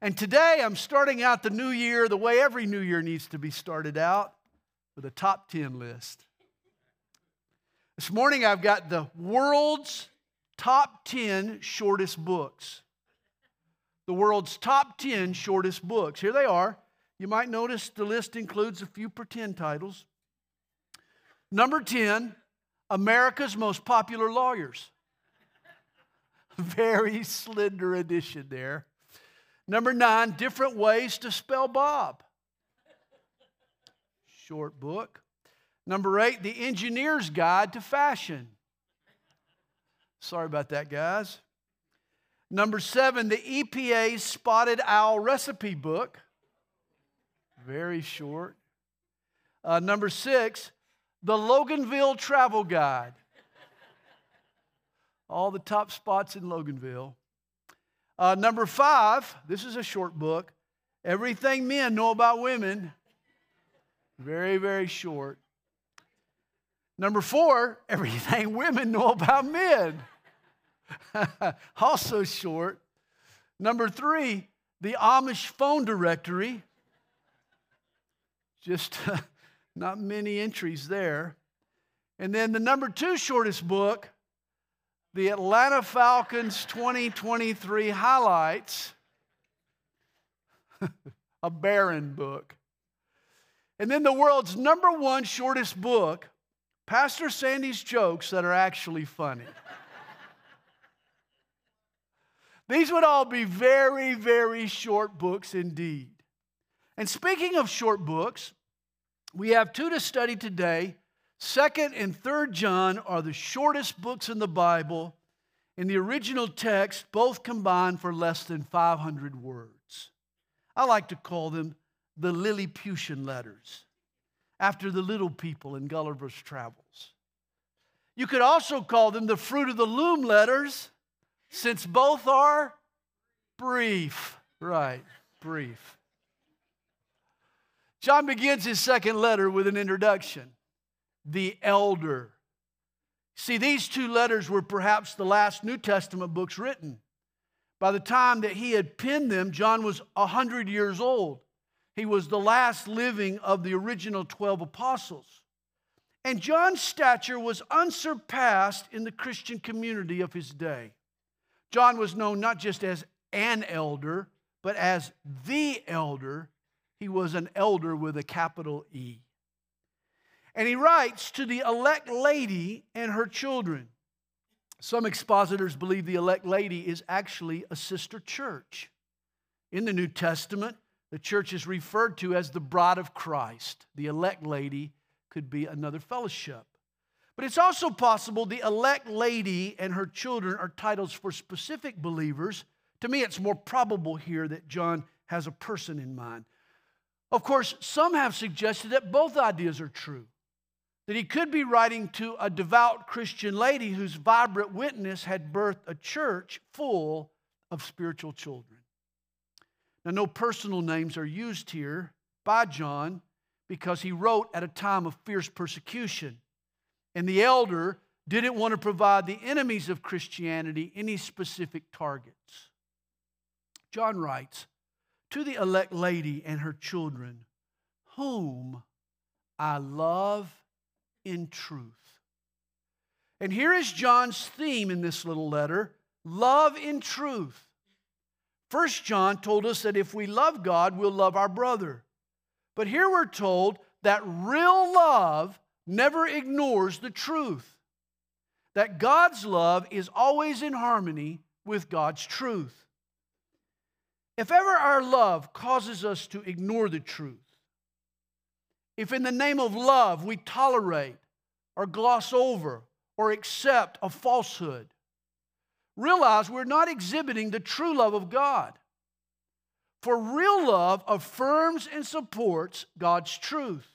And today I'm starting out the new year the way every new year needs to be started out with a top 10 list. This morning I've got the world's top 10 shortest books. The world's top 10 shortest books. Here they are. You might notice the list includes a few pretend titles. Number 10, America's Most Popular Lawyers. Very slender edition there. Number nine, different ways to spell Bob. Short book. Number eight, the engineer's guide to fashion. Sorry about that, guys. Number seven, the EPA's spotted owl recipe book. Very short. Uh, number six, the Loganville travel guide. All the top spots in Loganville. Uh, number five, this is a short book. Everything men know about women. Very, very short. Number four, everything women know about men. also short. Number three, the Amish phone directory. Just not many entries there. And then the number two shortest book, the Atlanta Falcons 2023 highlights, a barren book. And then the world's number one shortest book, Pastor Sandy's jokes that are actually funny. These would all be very, very short books indeed. And speaking of short books, we have two to study today Second and Third John are the shortest books in the Bible. In the original text, both combined for less than 500 words. I like to call them the Lilliputian letters, after the little people in Gulliver's Travels. You could also call them the fruit of the loom letters, since both are brief. Right, brief. John begins his second letter with an introduction the elder. See, these two letters were perhaps the last New Testament books written. By the time that he had penned them, John was 100 years old. He was the last living of the original 12 apostles. And John's stature was unsurpassed in the Christian community of his day. John was known not just as an elder, but as the elder. He was an elder with a capital E. And he writes to the elect lady and her children. Some expositors believe the elect lady is actually a sister church. In the New Testament, the church is referred to as the bride of Christ. The elect lady could be another fellowship. But it's also possible the elect lady and her children are titles for specific believers. To me, it's more probable here that John has a person in mind. Of course, some have suggested that both ideas are true that he could be writing to a devout Christian lady whose vibrant witness had birthed a church full of spiritual children. Now, no personal names are used here by John because he wrote at a time of fierce persecution. And the elder didn't want to provide the enemies of Christianity any specific targets. John writes, To the elect lady and her children, whom I love in truth. And here is John's theme in this little letter love in truth. First John told us that if we love God, we'll love our brother. But here we're told that real love never ignores the truth. That God's love is always in harmony with God's truth. If ever our love causes us to ignore the truth, if in the name of love we tolerate or gloss over or accept a falsehood, realize we're not exhibiting the true love of God. For real love affirms and supports God's truth.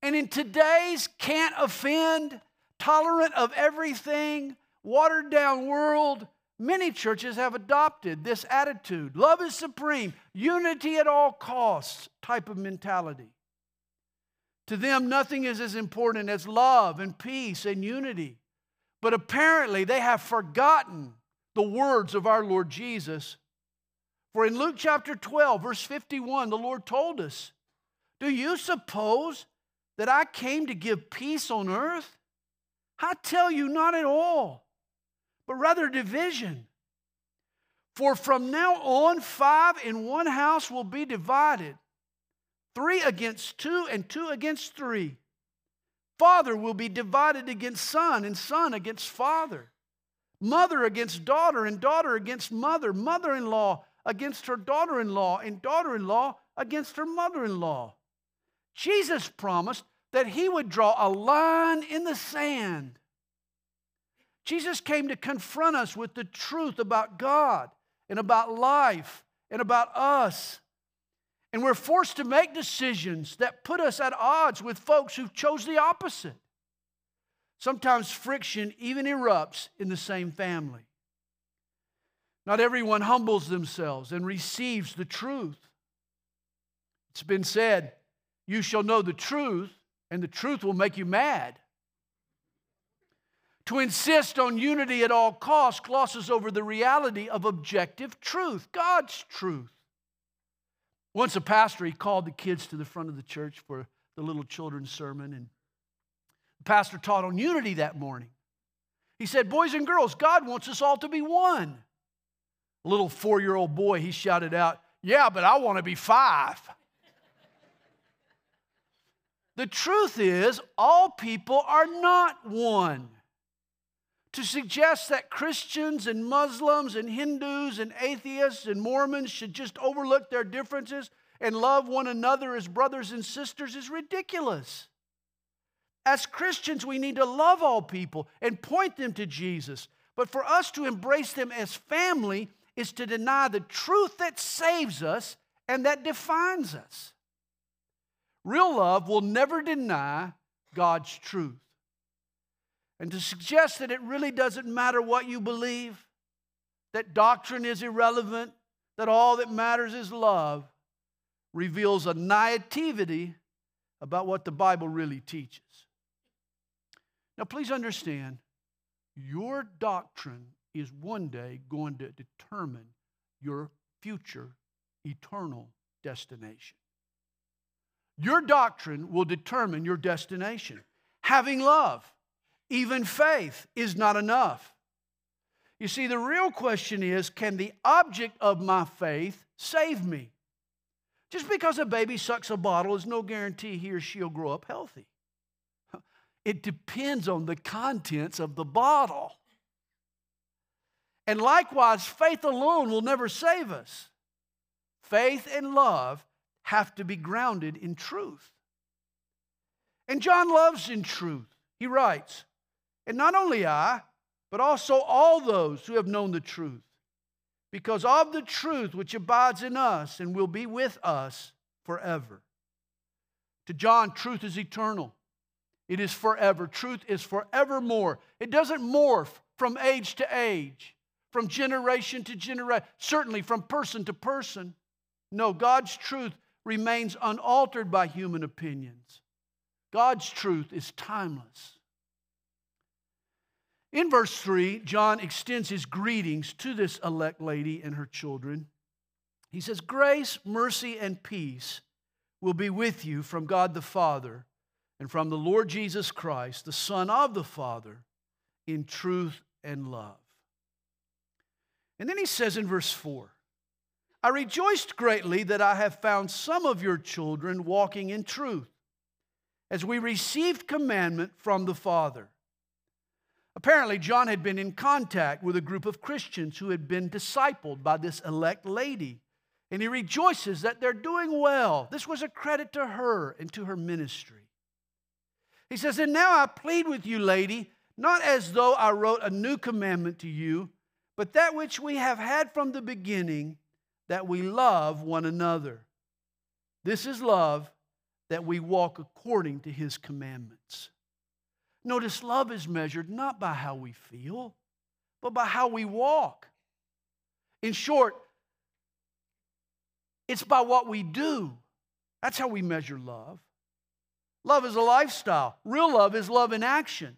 And in today's can't offend, tolerant of everything, watered down world, many churches have adopted this attitude love is supreme, unity at all costs type of mentality. To them, nothing is as important as love and peace and unity. But apparently, they have forgotten the words of our Lord Jesus For in Luke chapter 12, verse 51, the Lord told us, Do you suppose that I came to give peace on earth? I tell you, not at all, but rather division. For from now on, five in one house will be divided three against two, and two against three. Father will be divided against son, and son against father. Mother against daughter, and daughter against mother. Mother in law against her daughter in law, and daughter in law against her mother in law. Jesus promised that he would draw a line in the sand. Jesus came to confront us with the truth about God and about life and about us. And we're forced to make decisions that put us at odds with folks who chose the opposite. Sometimes friction even erupts in the same family. Not everyone humbles themselves and receives the truth. It's been said, You shall know the truth, and the truth will make you mad. To insist on unity at all costs glosses over the reality of objective truth, God's truth. Once a pastor, he called the kids to the front of the church for the little children's sermon, and the pastor taught on unity that morning. He said, Boys and girls, God wants us all to be one. A little four year old boy, he shouted out, Yeah, but I want to be five. the truth is, all people are not one. To suggest that Christians and Muslims and Hindus and atheists and Mormons should just overlook their differences and love one another as brothers and sisters is ridiculous. As Christians, we need to love all people and point them to Jesus. But for us to embrace them as family is to deny the truth that saves us and that defines us. Real love will never deny God's truth. And to suggest that it really doesn't matter what you believe, that doctrine is irrelevant, that all that matters is love, reveals a naivety about what the Bible really teaches. Now, please understand, your doctrine is one day going to determine your future eternal destination. Your doctrine will determine your destination. Having love, even faith is not enough. You see, the real question is can the object of my faith save me? Just because a baby sucks a bottle is no guarantee he or she'll grow up healthy. It depends on the contents of the bottle. And likewise, faith alone will never save us. Faith and love have to be grounded in truth. And John loves in truth. He writes, and not only I, but also all those who have known the truth, because of the truth which abides in us and will be with us forever. To John, truth is eternal. It is forever. Truth is forevermore. It doesn't morph from age to age, from generation to generation, certainly from person to person. No, God's truth remains unaltered by human opinions. God's truth is timeless. In verse 3, John extends his greetings to this elect lady and her children. He says, Grace, mercy, and peace will be with you from God the Father and from the Lord Jesus Christ, the Son of the Father, in truth and love. And then he says in verse 4 I rejoiced greatly that I have found some of your children walking in truth, as we received commandment from the Father. Apparently, John had been in contact with a group of Christians who had been discipled by this elect lady. And he rejoices that they're doing well. This was a credit to her and to her ministry. He says, And now I plead with you, lady, not as though I wrote a new commandment to you, but that which we have had from the beginning, that we love one another. This is love, that we walk according to his commandments. Notice love is measured not by how we feel, but by how we walk. In short, it's by what we do. That's how we measure love. Love is a lifestyle. Real love is love in action.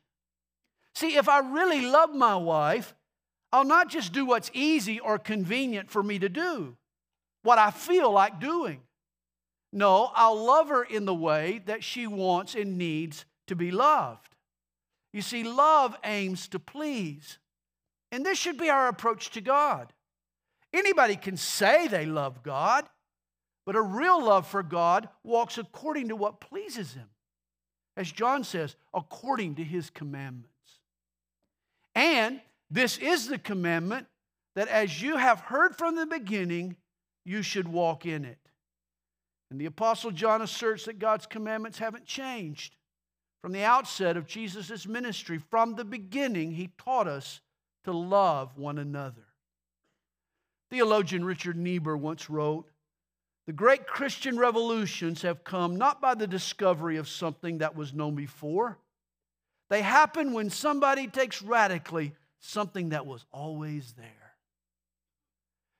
See, if I really love my wife, I'll not just do what's easy or convenient for me to do. what I feel like doing. No, I'll love her in the way that she wants and needs to be loved. You see, love aims to please. And this should be our approach to God. Anybody can say they love God, but a real love for God walks according to what pleases Him. As John says, according to His commandments. And this is the commandment that as you have heard from the beginning, you should walk in it. And the Apostle John asserts that God's commandments haven't changed. From the outset of Jesus' ministry, from the beginning, he taught us to love one another. Theologian Richard Niebuhr once wrote The great Christian revolutions have come not by the discovery of something that was known before, they happen when somebody takes radically something that was always there.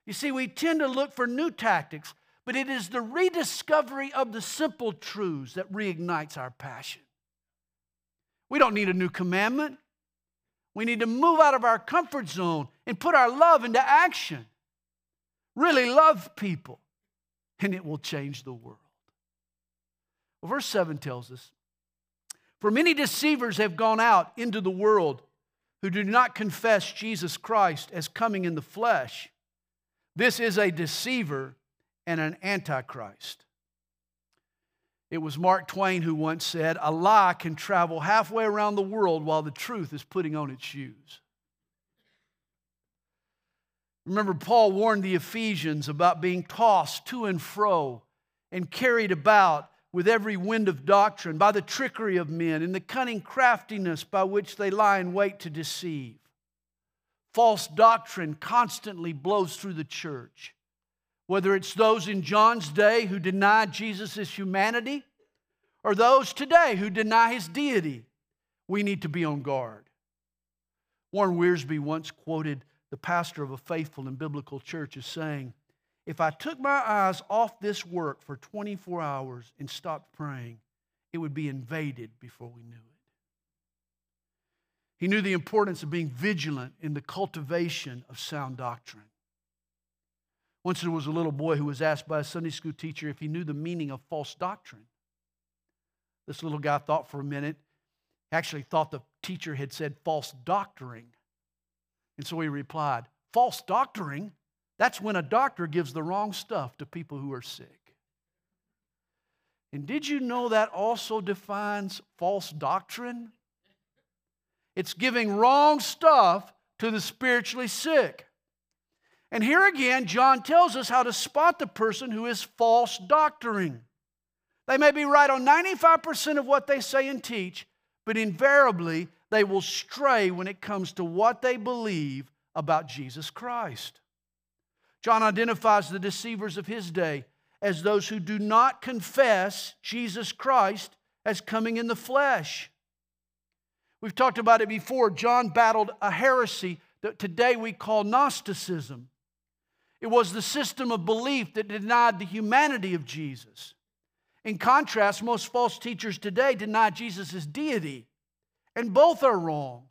You see, we tend to look for new tactics, but it is the rediscovery of the simple truths that reignites our passion. We don't need a new commandment. We need to move out of our comfort zone and put our love into action. Really love people, and it will change the world. Well, verse 7 tells us For many deceivers have gone out into the world who do not confess Jesus Christ as coming in the flesh. This is a deceiver and an antichrist. It was Mark Twain who once said, A lie can travel halfway around the world while the truth is putting on its shoes. Remember, Paul warned the Ephesians about being tossed to and fro and carried about with every wind of doctrine by the trickery of men and the cunning craftiness by which they lie in wait to deceive. False doctrine constantly blows through the church. Whether it's those in John's day who denied Jesus' humanity or those today who deny his deity, we need to be on guard. Warren Wiersbe once quoted the pastor of a faithful and biblical church as saying, If I took my eyes off this work for 24 hours and stopped praying, it would be invaded before we knew it. He knew the importance of being vigilant in the cultivation of sound doctrine. Once there was a little boy who was asked by a Sunday school teacher if he knew the meaning of false doctrine. This little guy thought for a minute, actually thought the teacher had said false doctoring. And so he replied, False doctoring? That's when a doctor gives the wrong stuff to people who are sick. And did you know that also defines false doctrine? It's giving wrong stuff to the spiritually sick. And here again, John tells us how to spot the person who is false doctoring. They may be right on 95% of what they say and teach, but invariably they will stray when it comes to what they believe about Jesus Christ. John identifies the deceivers of his day as those who do not confess Jesus Christ as coming in the flesh. We've talked about it before. John battled a heresy that today we call Gnosticism. It was the system of belief that denied the humanity of Jesus. In contrast, most false teachers today deny Jesus' deity, and both are wrong.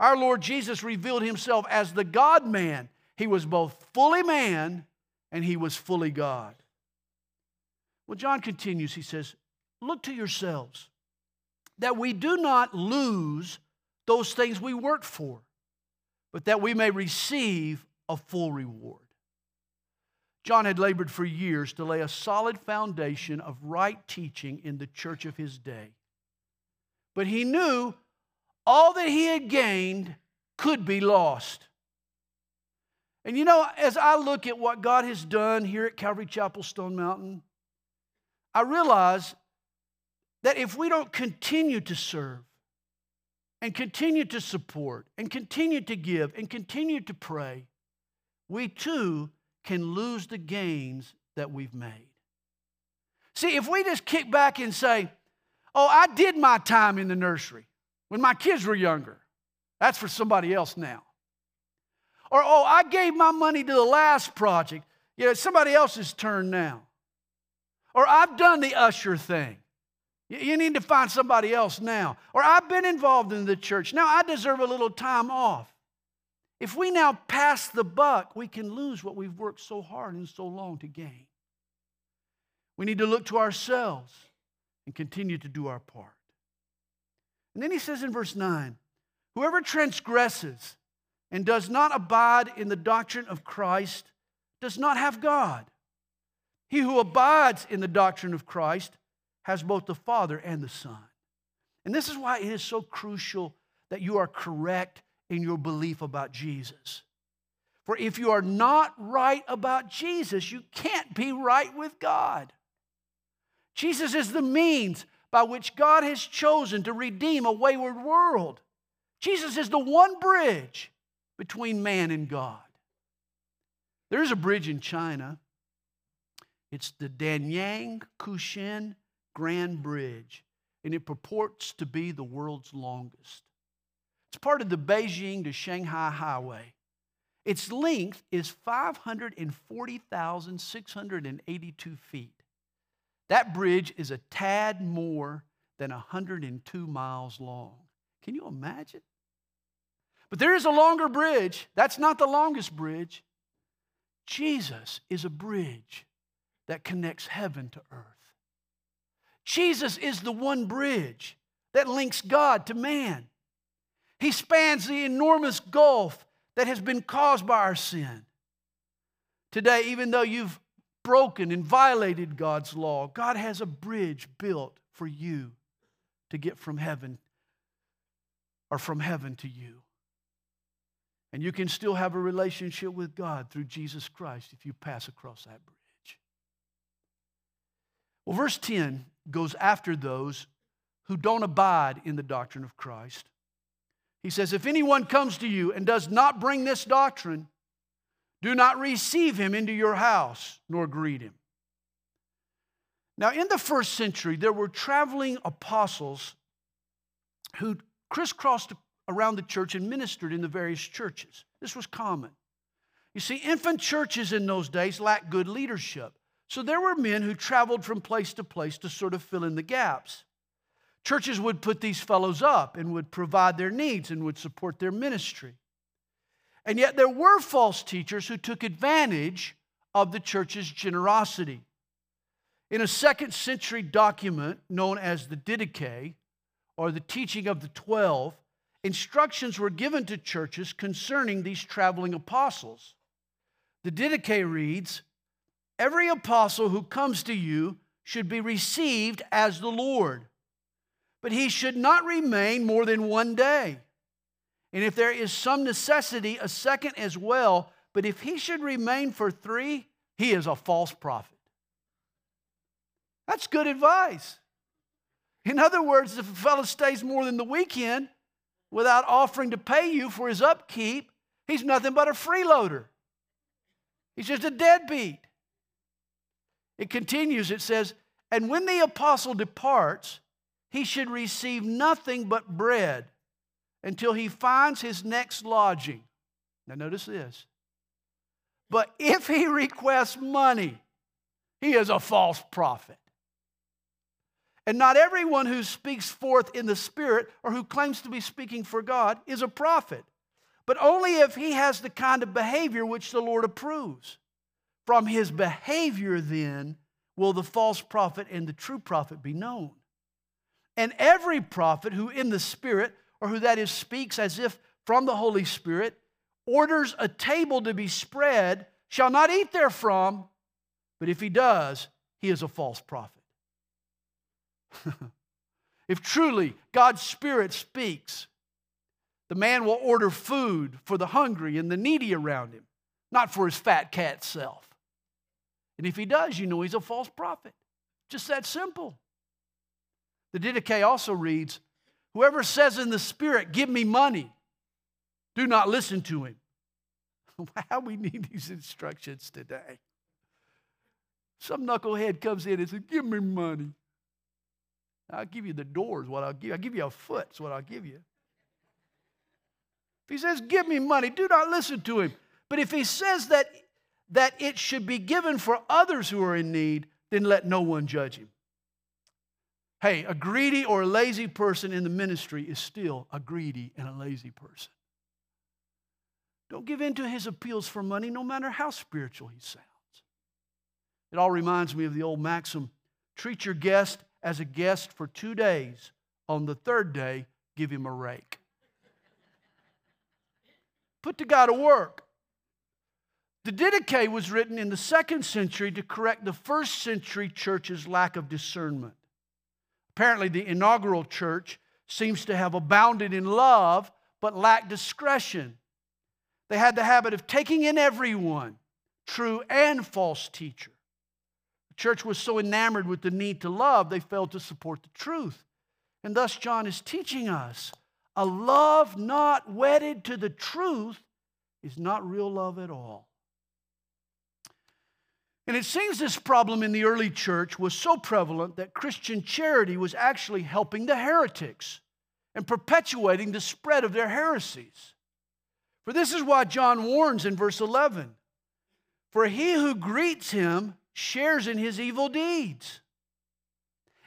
Our Lord Jesus revealed himself as the God man. He was both fully man and he was fully God. Well, John continues, he says, Look to yourselves that we do not lose those things we work for, but that we may receive a full reward. John had labored for years to lay a solid foundation of right teaching in the church of his day. But he knew all that he had gained could be lost. And you know, as I look at what God has done here at Calvary Chapel Stone Mountain, I realize that if we don't continue to serve and continue to support and continue to give and continue to pray, we too can lose the gains that we've made. See, if we just kick back and say, Oh, I did my time in the nursery when my kids were younger, that's for somebody else now. Or, Oh, I gave my money to the last project, yeah, it's somebody else's turn now. Or, I've done the usher thing. You need to find somebody else now. Or I've been involved in the church. Now I deserve a little time off. If we now pass the buck, we can lose what we've worked so hard and so long to gain. We need to look to ourselves and continue to do our part. And then he says in verse 9 Whoever transgresses and does not abide in the doctrine of Christ does not have God. He who abides in the doctrine of Christ has both the Father and the Son. And this is why it is so crucial that you are correct in your belief about Jesus. For if you are not right about Jesus, you can't be right with God. Jesus is the means by which God has chosen to redeem a wayward world. Jesus is the one bridge between man and God. There's a bridge in China. It's the Danyang Kunshan Grand Bridge, and it purports to be the world's longest. It's part of the Beijing to Shanghai Highway. Its length is 540,682 feet. That bridge is a tad more than 102 miles long. Can you imagine? But there is a longer bridge. That's not the longest bridge. Jesus is a bridge that connects heaven to earth. Jesus is the one bridge that links God to man. He spans the enormous gulf that has been caused by our sin. Today, even though you've broken and violated God's law, God has a bridge built for you to get from heaven or from heaven to you. And you can still have a relationship with God through Jesus Christ if you pass across that bridge. Well, verse 10 goes after those who don't abide in the doctrine of Christ. He says, If anyone comes to you and does not bring this doctrine, do not receive him into your house nor greet him. Now, in the first century, there were traveling apostles who crisscrossed around the church and ministered in the various churches. This was common. You see, infant churches in those days lacked good leadership. So there were men who traveled from place to place to sort of fill in the gaps. Churches would put these fellows up and would provide their needs and would support their ministry. And yet there were false teachers who took advantage of the church's generosity. In a second century document known as the Didache, or the teaching of the Twelve, instructions were given to churches concerning these traveling apostles. The Didache reads Every apostle who comes to you should be received as the Lord, but he should not remain more than one day. And if there is some necessity, a second as well. But if he should remain for three, he is a false prophet. That's good advice. In other words, if a fellow stays more than the weekend, without offering to pay you for his upkeep, he's nothing but a freeloader. He's just a deadbeat. It continues, it says, And when the apostle departs, he should receive nothing but bread until he finds his next lodging. Now, notice this. But if he requests money, he is a false prophet. And not everyone who speaks forth in the Spirit or who claims to be speaking for God is a prophet, but only if he has the kind of behavior which the Lord approves. From his behavior, then, will the false prophet and the true prophet be known. And every prophet who in the Spirit, or who that is speaks as if from the Holy Spirit, orders a table to be spread, shall not eat therefrom, but if he does, he is a false prophet. if truly God's Spirit speaks, the man will order food for the hungry and the needy around him, not for his fat cat self. And if he does, you know he's a false prophet. Just that simple. The Didache also reads Whoever says in the Spirit, Give me money, do not listen to him. How we need these instructions today. Some knucklehead comes in and says, Give me money. I'll give you the doors, what I'll give. I'll give you a foot, is what I'll give you. If he says, Give me money, do not listen to him. But if he says that, that it should be given for others who are in need, then let no one judge him. Hey, a greedy or a lazy person in the ministry is still a greedy and a lazy person. Don't give in to his appeals for money, no matter how spiritual he sounds. It all reminds me of the old maxim treat your guest as a guest for two days. On the third day, give him a rake. Put the guy to work. The Didache was written in the second century to correct the first century church's lack of discernment. Apparently, the inaugural church seems to have abounded in love but lacked discretion. They had the habit of taking in everyone, true and false teacher. The church was so enamored with the need to love, they failed to support the truth. And thus, John is teaching us a love not wedded to the truth is not real love at all. And it seems this problem in the early church was so prevalent that Christian charity was actually helping the heretics and perpetuating the spread of their heresies. For this is why John warns in verse 11 For he who greets him shares in his evil deeds.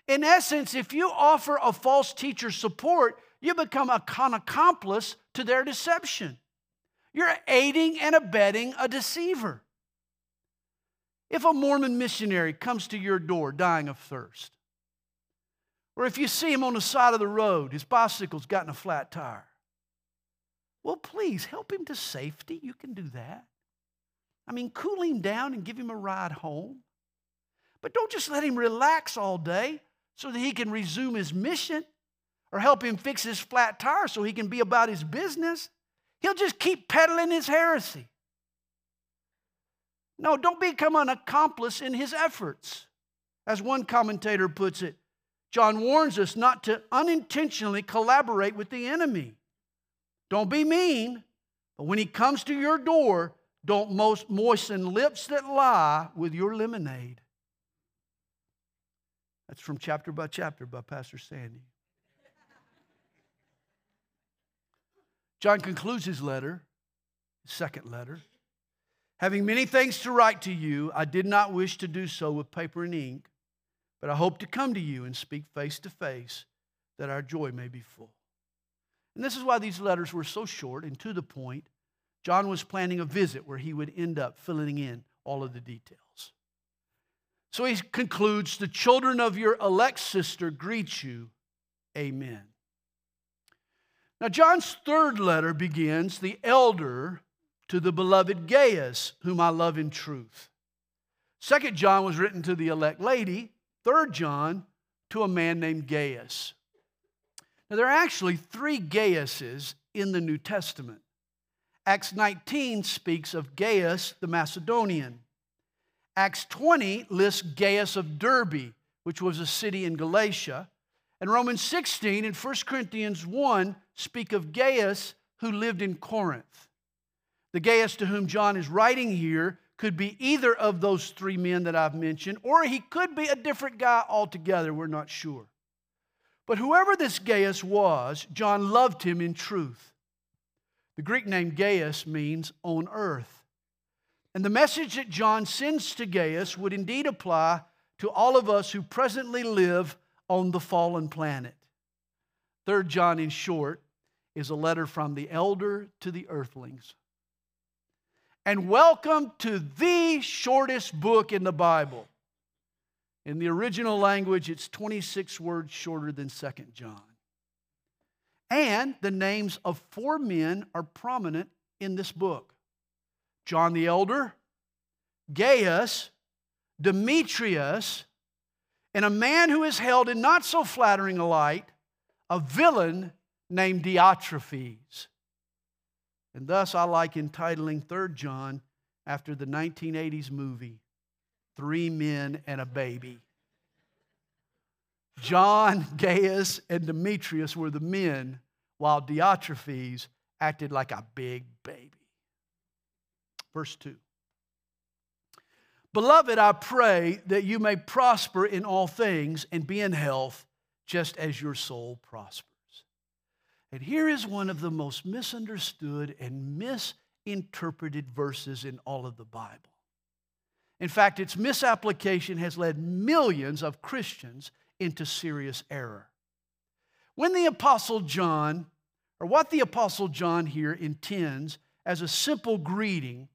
In essence, if you offer a false teacher support, you become a con accomplice to their deception. You're aiding and abetting a deceiver. If a Mormon missionary comes to your door dying of thirst, or if you see him on the side of the road, his bicycle's gotten a flat tire, well, please help him to safety. You can do that. I mean, cool him down and give him a ride home. But don't just let him relax all day so that he can resume his mission or help him fix his flat tire so he can be about his business. He'll just keep peddling his heresy. No, don't become an accomplice in his efforts. As one commentator puts it, John warns us not to unintentionally collaborate with the enemy. Don't be mean, but when he comes to your door, don't moisten lips that lie with your lemonade. That's from chapter by chapter by Pastor Sandy. John concludes his letter, his second letter. Having many things to write to you, I did not wish to do so with paper and ink, but I hope to come to you and speak face to face that our joy may be full. And this is why these letters were so short and to the point. John was planning a visit where he would end up filling in all of the details. So he concludes The children of your elect sister greet you. Amen. Now, John's third letter begins The elder to the beloved Gaius, whom I love in truth. Second John was written to the elect lady. Third John to a man named Gaius. Now, there are actually three Gaiuses in the New Testament. Acts 19 speaks of Gaius the Macedonian. Acts 20 lists Gaius of Derbe, which was a city in Galatia. And Romans 16 and 1 Corinthians 1 speak of Gaius who lived in Corinth. The Gaius to whom John is writing here could be either of those three men that I've mentioned, or he could be a different guy altogether. We're not sure. But whoever this Gaius was, John loved him in truth. The Greek name Gaius means on earth. And the message that John sends to Gaius would indeed apply to all of us who presently live on the fallen planet. Third John, in short, is a letter from the elder to the earthlings. And welcome to the shortest book in the Bible. In the original language, it's 26 words shorter than 2nd John. And the names of four men are prominent in this book John the Elder, Gaius, Demetrius, and a man who is held in not so flattering a light, a villain named Diotrephes. And thus I like entitling 3rd John after the 1980s movie, three men and a baby. John, Gaius, and Demetrius were the men, while Diotrephes acted like a big baby. Verse 2 Beloved, I pray that you may prosper in all things and be in health, just as your soul prospers. And here is one of the most misunderstood and misinterpreted verses in all of the Bible. In fact, its misapplication has led millions of Christians into serious error. When the Apostle John, or what the Apostle John here intends as a simple greeting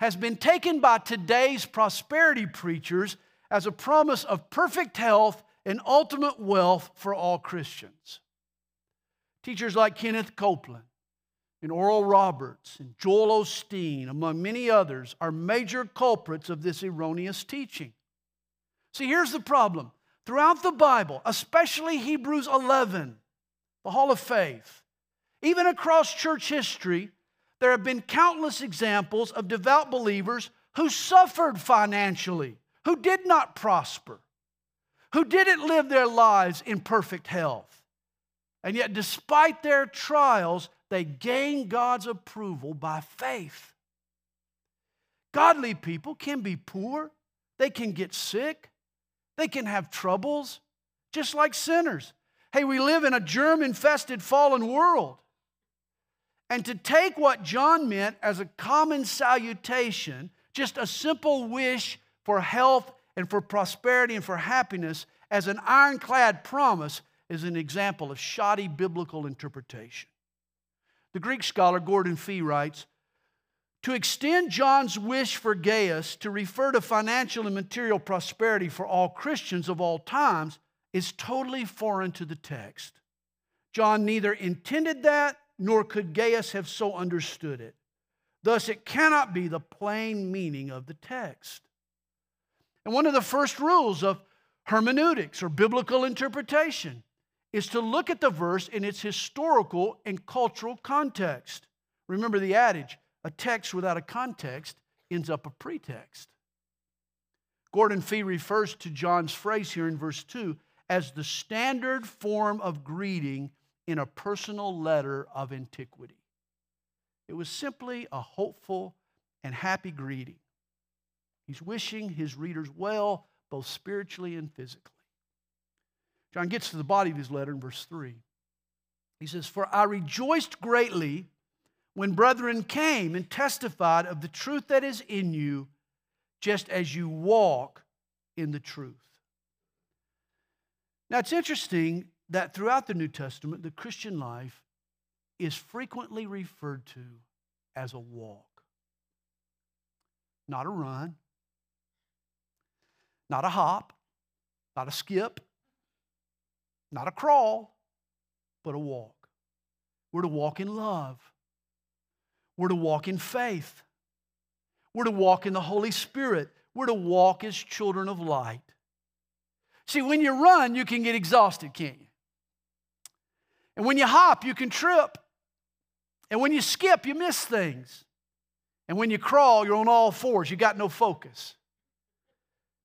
has been taken by today's prosperity preachers as a promise of perfect health and ultimate wealth for all Christians. Teachers like Kenneth Copeland and Oral Roberts and Joel Osteen, among many others, are major culprits of this erroneous teaching. See, here's the problem. Throughout the Bible, especially Hebrews 11, the Hall of Faith, even across church history, there have been countless examples of devout believers who suffered financially, who did not prosper, who didn't live their lives in perfect health. And yet, despite their trials, they gain God's approval by faith. Godly people can be poor, they can get sick, they can have troubles, just like sinners. Hey, we live in a germ infested, fallen world. And to take what John meant as a common salutation, just a simple wish for health and for prosperity and for happiness, as an ironclad promise, is an example of shoddy biblical interpretation. The Greek scholar Gordon Fee writes To extend John's wish for Gaius to refer to financial and material prosperity for all Christians of all times is totally foreign to the text. John neither intended that nor could Gaius have so understood it. Thus, it cannot be the plain meaning of the text. And one of the first rules of hermeneutics or biblical interpretation is to look at the verse in its historical and cultural context. Remember the adage a text without a context ends up a pretext. Gordon Fee refers to John's phrase here in verse 2 as the standard form of greeting in a personal letter of antiquity. It was simply a hopeful and happy greeting. He's wishing his readers well, both spiritually and physically. John gets to the body of his letter in verse 3. He says, For I rejoiced greatly when brethren came and testified of the truth that is in you, just as you walk in the truth. Now it's interesting that throughout the New Testament, the Christian life is frequently referred to as a walk, not a run, not a hop, not a skip, not a crawl, but a walk. We're to walk in love. We're to walk in faith. We're to walk in the Holy Spirit. We're to walk as children of light. See, when you run, you can get exhausted, can't you? And when you hop, you can trip. And when you skip, you miss things. And when you crawl, you're on all fours. You got no focus.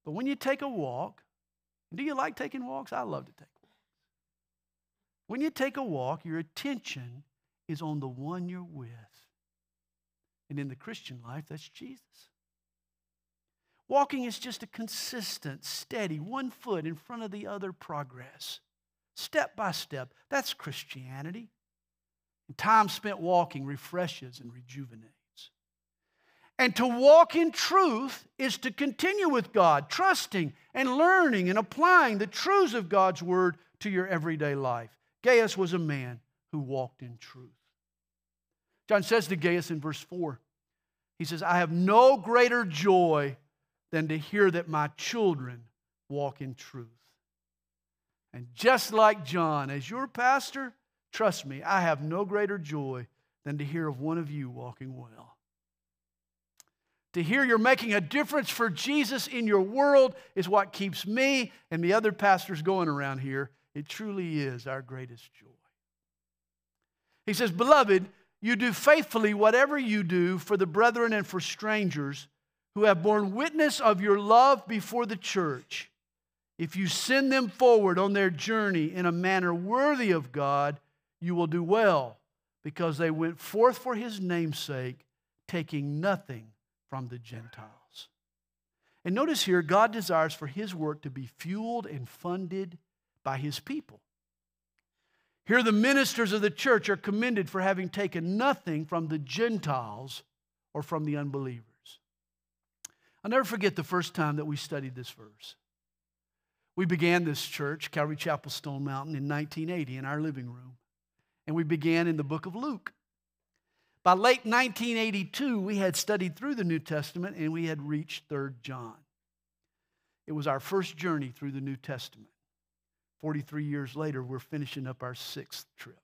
But when you take a walk, do you like taking walks? I love to take when you take a walk, your attention is on the one you're with. And in the Christian life, that's Jesus. Walking is just a consistent, steady, one foot in front of the other progress, step by step. That's Christianity. And time spent walking refreshes and rejuvenates. And to walk in truth is to continue with God, trusting and learning and applying the truths of God's word to your everyday life. Gaius was a man who walked in truth. John says to Gaius in verse 4, he says, I have no greater joy than to hear that my children walk in truth. And just like John, as your pastor, trust me, I have no greater joy than to hear of one of you walking well. To hear you're making a difference for Jesus in your world is what keeps me and the other pastors going around here it truly is our greatest joy. He says, Beloved, you do faithfully whatever you do for the brethren and for strangers who have borne witness of your love before the church. If you send them forward on their journey in a manner worthy of God, you will do well, because they went forth for his name's sake, taking nothing from the Gentiles. And notice here, God desires for his work to be fueled and funded by his people. Here, the ministers of the church are commended for having taken nothing from the Gentiles or from the unbelievers. I'll never forget the first time that we studied this verse. We began this church, Calvary Chapel Stone Mountain, in 1980 in our living room. And we began in the book of Luke. By late 1982, we had studied through the New Testament and we had reached 3rd John. It was our first journey through the New Testament. 43 years later, we're finishing up our sixth trip.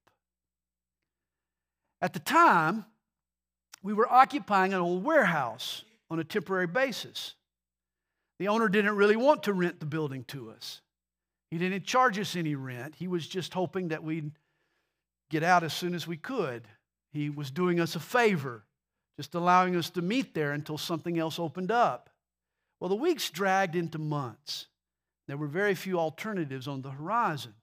At the time, we were occupying an old warehouse on a temporary basis. The owner didn't really want to rent the building to us. He didn't charge us any rent. He was just hoping that we'd get out as soon as we could. He was doing us a favor, just allowing us to meet there until something else opened up. Well, the weeks dragged into months. There were very few alternatives on the horizon.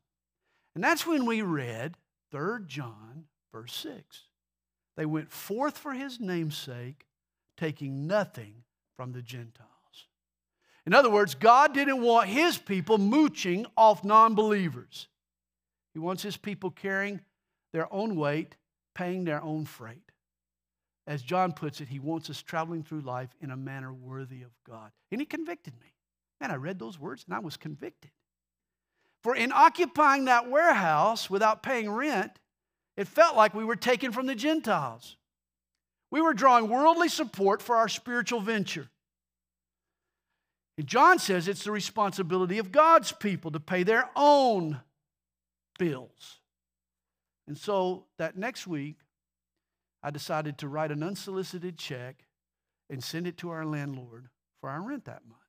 And that's when we read 3 John, verse 6. They went forth for his namesake, taking nothing from the Gentiles. In other words, God didn't want his people mooching off non believers. He wants his people carrying their own weight paying their own freight. As John puts it, he wants us traveling through life in a manner worthy of God. And he convicted me. And I read those words and I was convicted. For in occupying that warehouse without paying rent, it felt like we were taken from the Gentiles. We were drawing worldly support for our spiritual venture. And John says it's the responsibility of God's people to pay their own bills. And so that next week, I decided to write an unsolicited check and send it to our landlord for our rent that month.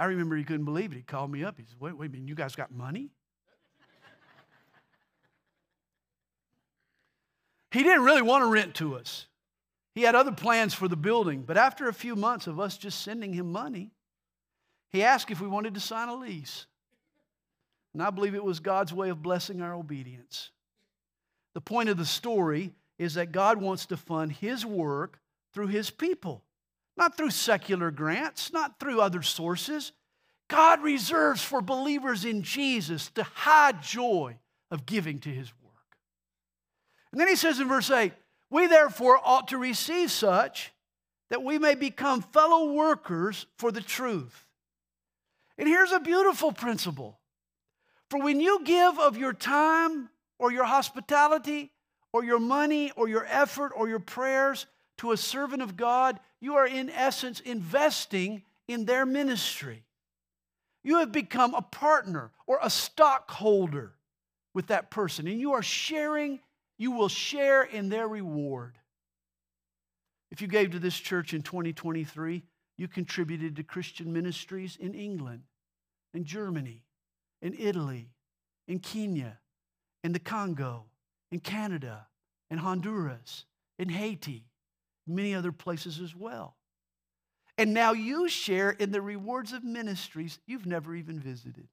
I remember he couldn't believe it. He called me up. He said, Wait, wait a minute, you guys got money? he didn't really want to rent to us. He had other plans for the building, but after a few months of us just sending him money, he asked if we wanted to sign a lease. And I believe it was God's way of blessing our obedience. The point of the story is that God wants to fund His work through His people, not through secular grants, not through other sources. God reserves for believers in Jesus the high joy of giving to His work. And then He says in verse 8, We therefore ought to receive such that we may become fellow workers for the truth. And here's a beautiful principle for when you give of your time or your hospitality or your money or your effort or your prayers to a servant of God, you are in essence investing in their ministry. You have become a partner or a stockholder with that person, and you are sharing, you will share in their reward. If you gave to this church in 2023, you contributed to Christian ministries in England, in Germany, in Italy, in Kenya, in the Congo, in Canada, in Honduras, in Haiti, many other places as well. And now you share in the rewards of ministries you've never even visited.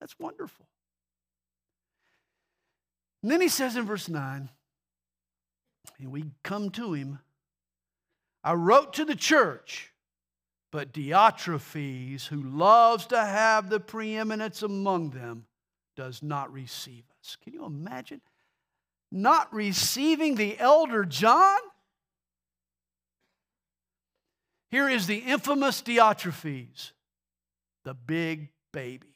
That's wonderful. And then he says in verse 9, and we come to him I wrote to the church but Diotrephes, who loves to have the preeminence among them, does not receive us. Can you imagine not receiving the elder John? Here is the infamous Diotrephes, the big baby.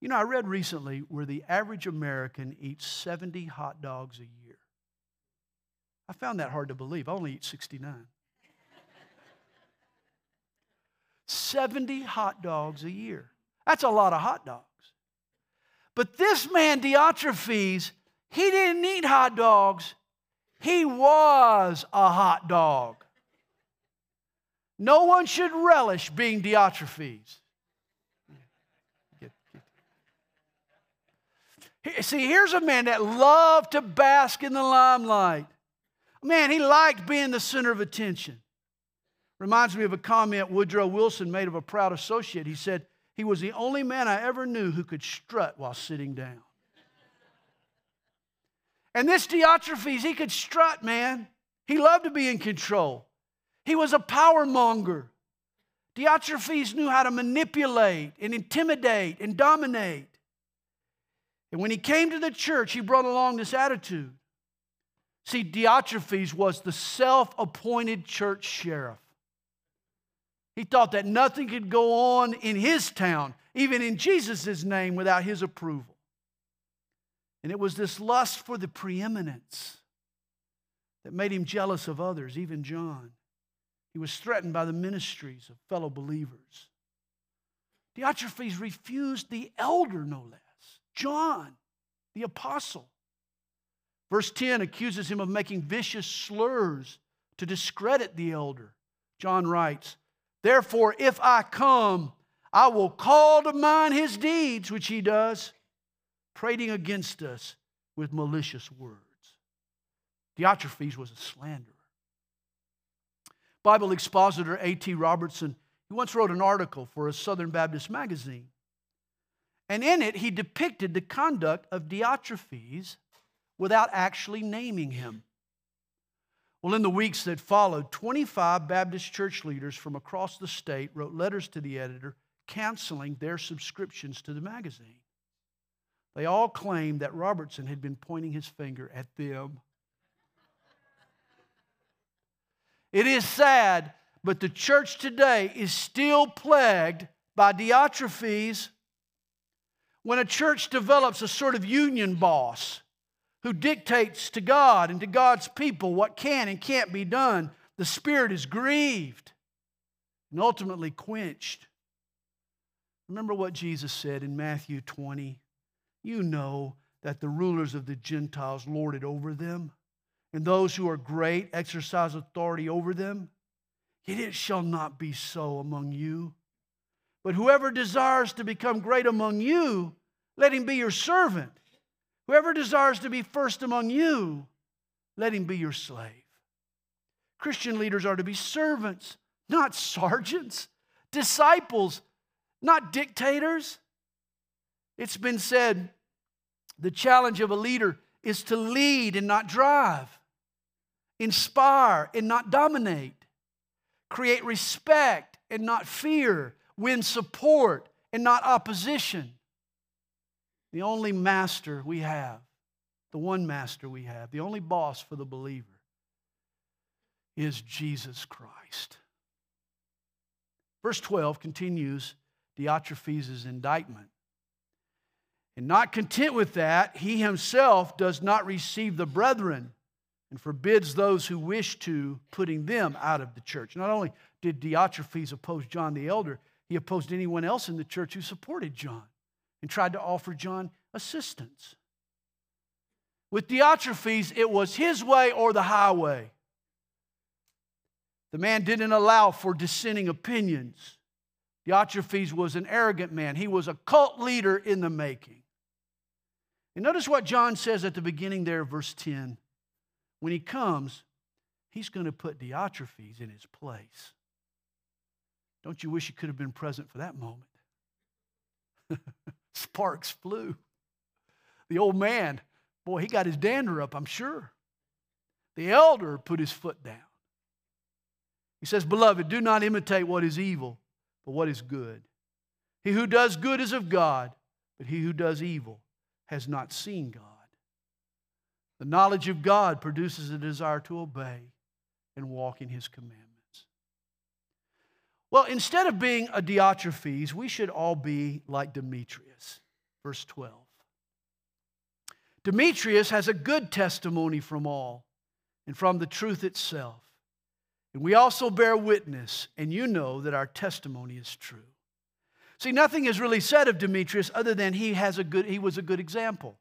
You know, I read recently where the average American eats 70 hot dogs a year. I found that hard to believe. I only eat 69. 70 hot dogs a year. That's a lot of hot dogs. But this man, Diotrephes, he didn't eat hot dogs. He was a hot dog. No one should relish being Diotrephes. See, here's a man that loved to bask in the limelight. Man, he liked being the center of attention. Reminds me of a comment Woodrow Wilson made of a proud associate. He said, He was the only man I ever knew who could strut while sitting down. And this Diotrephes, he could strut, man. He loved to be in control. He was a power monger. Diotrephes knew how to manipulate and intimidate and dominate. And when he came to the church, he brought along this attitude. See, Diotrephes was the self appointed church sheriff. He thought that nothing could go on in his town, even in Jesus' name, without his approval. And it was this lust for the preeminence that made him jealous of others, even John. He was threatened by the ministries of fellow believers. Diotrephes refused the elder, no less, John, the apostle. Verse 10 accuses him of making vicious slurs to discredit the elder. John writes, Therefore, if I come, I will call to mind his deeds, which he does, prating against us with malicious words. Diotrephes was a slanderer. Bible expositor A.T. Robertson, he once wrote an article for a Southern Baptist magazine. And in it, he depicted the conduct of Diotrephes without actually naming him. Well, in the weeks that followed, 25 Baptist church leaders from across the state wrote letters to the editor canceling their subscriptions to the magazine. They all claimed that Robertson had been pointing his finger at them. It is sad, but the church today is still plagued by Diotrephes. When a church develops a sort of union boss who dictates to God and to God's people what can and can't be done, the Spirit is grieved and ultimately quenched. Remember what Jesus said in Matthew 20? You know that the rulers of the Gentiles lord it over them, and those who are great exercise authority over them. Yet it shall not be so among you. But whoever desires to become great among you, let him be your servant. Whoever desires to be first among you, let him be your slave. Christian leaders are to be servants, not sergeants, disciples, not dictators. It's been said the challenge of a leader is to lead and not drive, inspire and not dominate, create respect and not fear, win support and not opposition. The only master we have, the one master we have, the only boss for the believer is Jesus Christ. Verse 12 continues Diotrephes' indictment. And not content with that, he himself does not receive the brethren and forbids those who wish to, putting them out of the church. Not only did Diotrephes oppose John the elder, he opposed anyone else in the church who supported John and tried to offer John assistance. With Diotrephes, it was his way or the highway. The man didn't allow for dissenting opinions. Diotrephes was an arrogant man, he was a cult leader in the making. And notice what John says at the beginning there, verse 10. When he comes, he's going to put Diotrephes in his place. Don't you wish you could have been present for that moment? Sparks flew. The old man, boy, he got his dander up, I'm sure. The elder put his foot down. He says, Beloved, do not imitate what is evil, but what is good. He who does good is of God, but he who does evil has not seen God. The knowledge of God produces a desire to obey and walk in his commandments. Well, instead of being a Diotrephes, we should all be like Demetrius. Verse 12. Demetrius has a good testimony from all and from the truth itself. And we also bear witness, and you know that our testimony is true. See, nothing is really said of Demetrius other than he, has a good, he was a good example.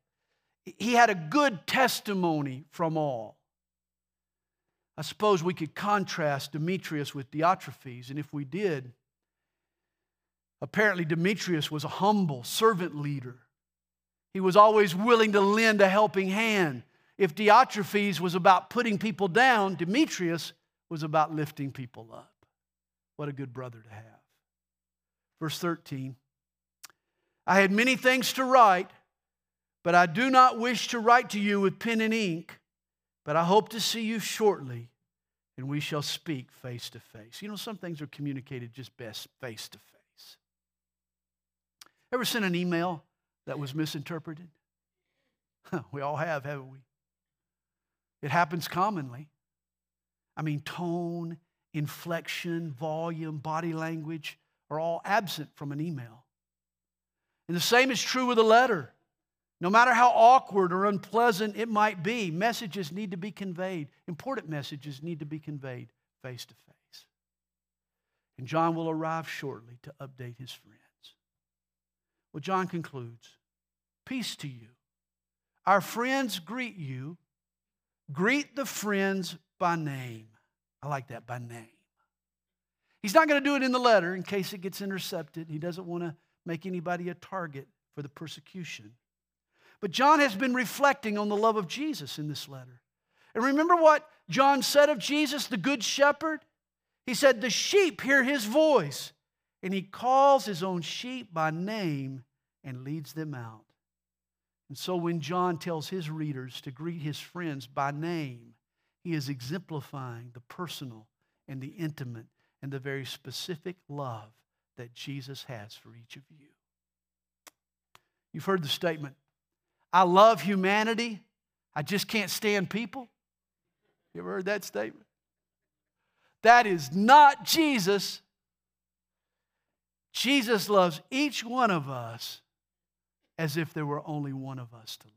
He had a good testimony from all. I suppose we could contrast Demetrius with Diotrephes, and if we did, apparently Demetrius was a humble servant leader. He was always willing to lend a helping hand. If Diotrephes was about putting people down, Demetrius was about lifting people up. What a good brother to have. Verse 13 I had many things to write, but I do not wish to write to you with pen and ink, but I hope to see you shortly, and we shall speak face to face. You know, some things are communicated just best face to face. Ever sent an email that was misinterpreted? we all have, haven't we? It happens commonly. I mean, tone, inflection, volume, body language are all absent from an email. And the same is true with a letter. No matter how awkward or unpleasant it might be, messages need to be conveyed. Important messages need to be conveyed face to face. And John will arrive shortly to update his friends. Well, John concludes Peace to you. Our friends greet you. Greet the friends by name. I like that, by name. He's not going to do it in the letter in case it gets intercepted. He doesn't want to make anybody a target for the persecution. But John has been reflecting on the love of Jesus in this letter. And remember what John said of Jesus, the Good Shepherd? He said, The sheep hear his voice, and he calls his own sheep by name and leads them out. And so when John tells his readers to greet his friends by name, he is exemplifying the personal and the intimate and the very specific love that Jesus has for each of you. You've heard the statement, I love humanity, I just can't stand people. You ever heard that statement? That is not Jesus. Jesus loves each one of us as if there were only one of us to love.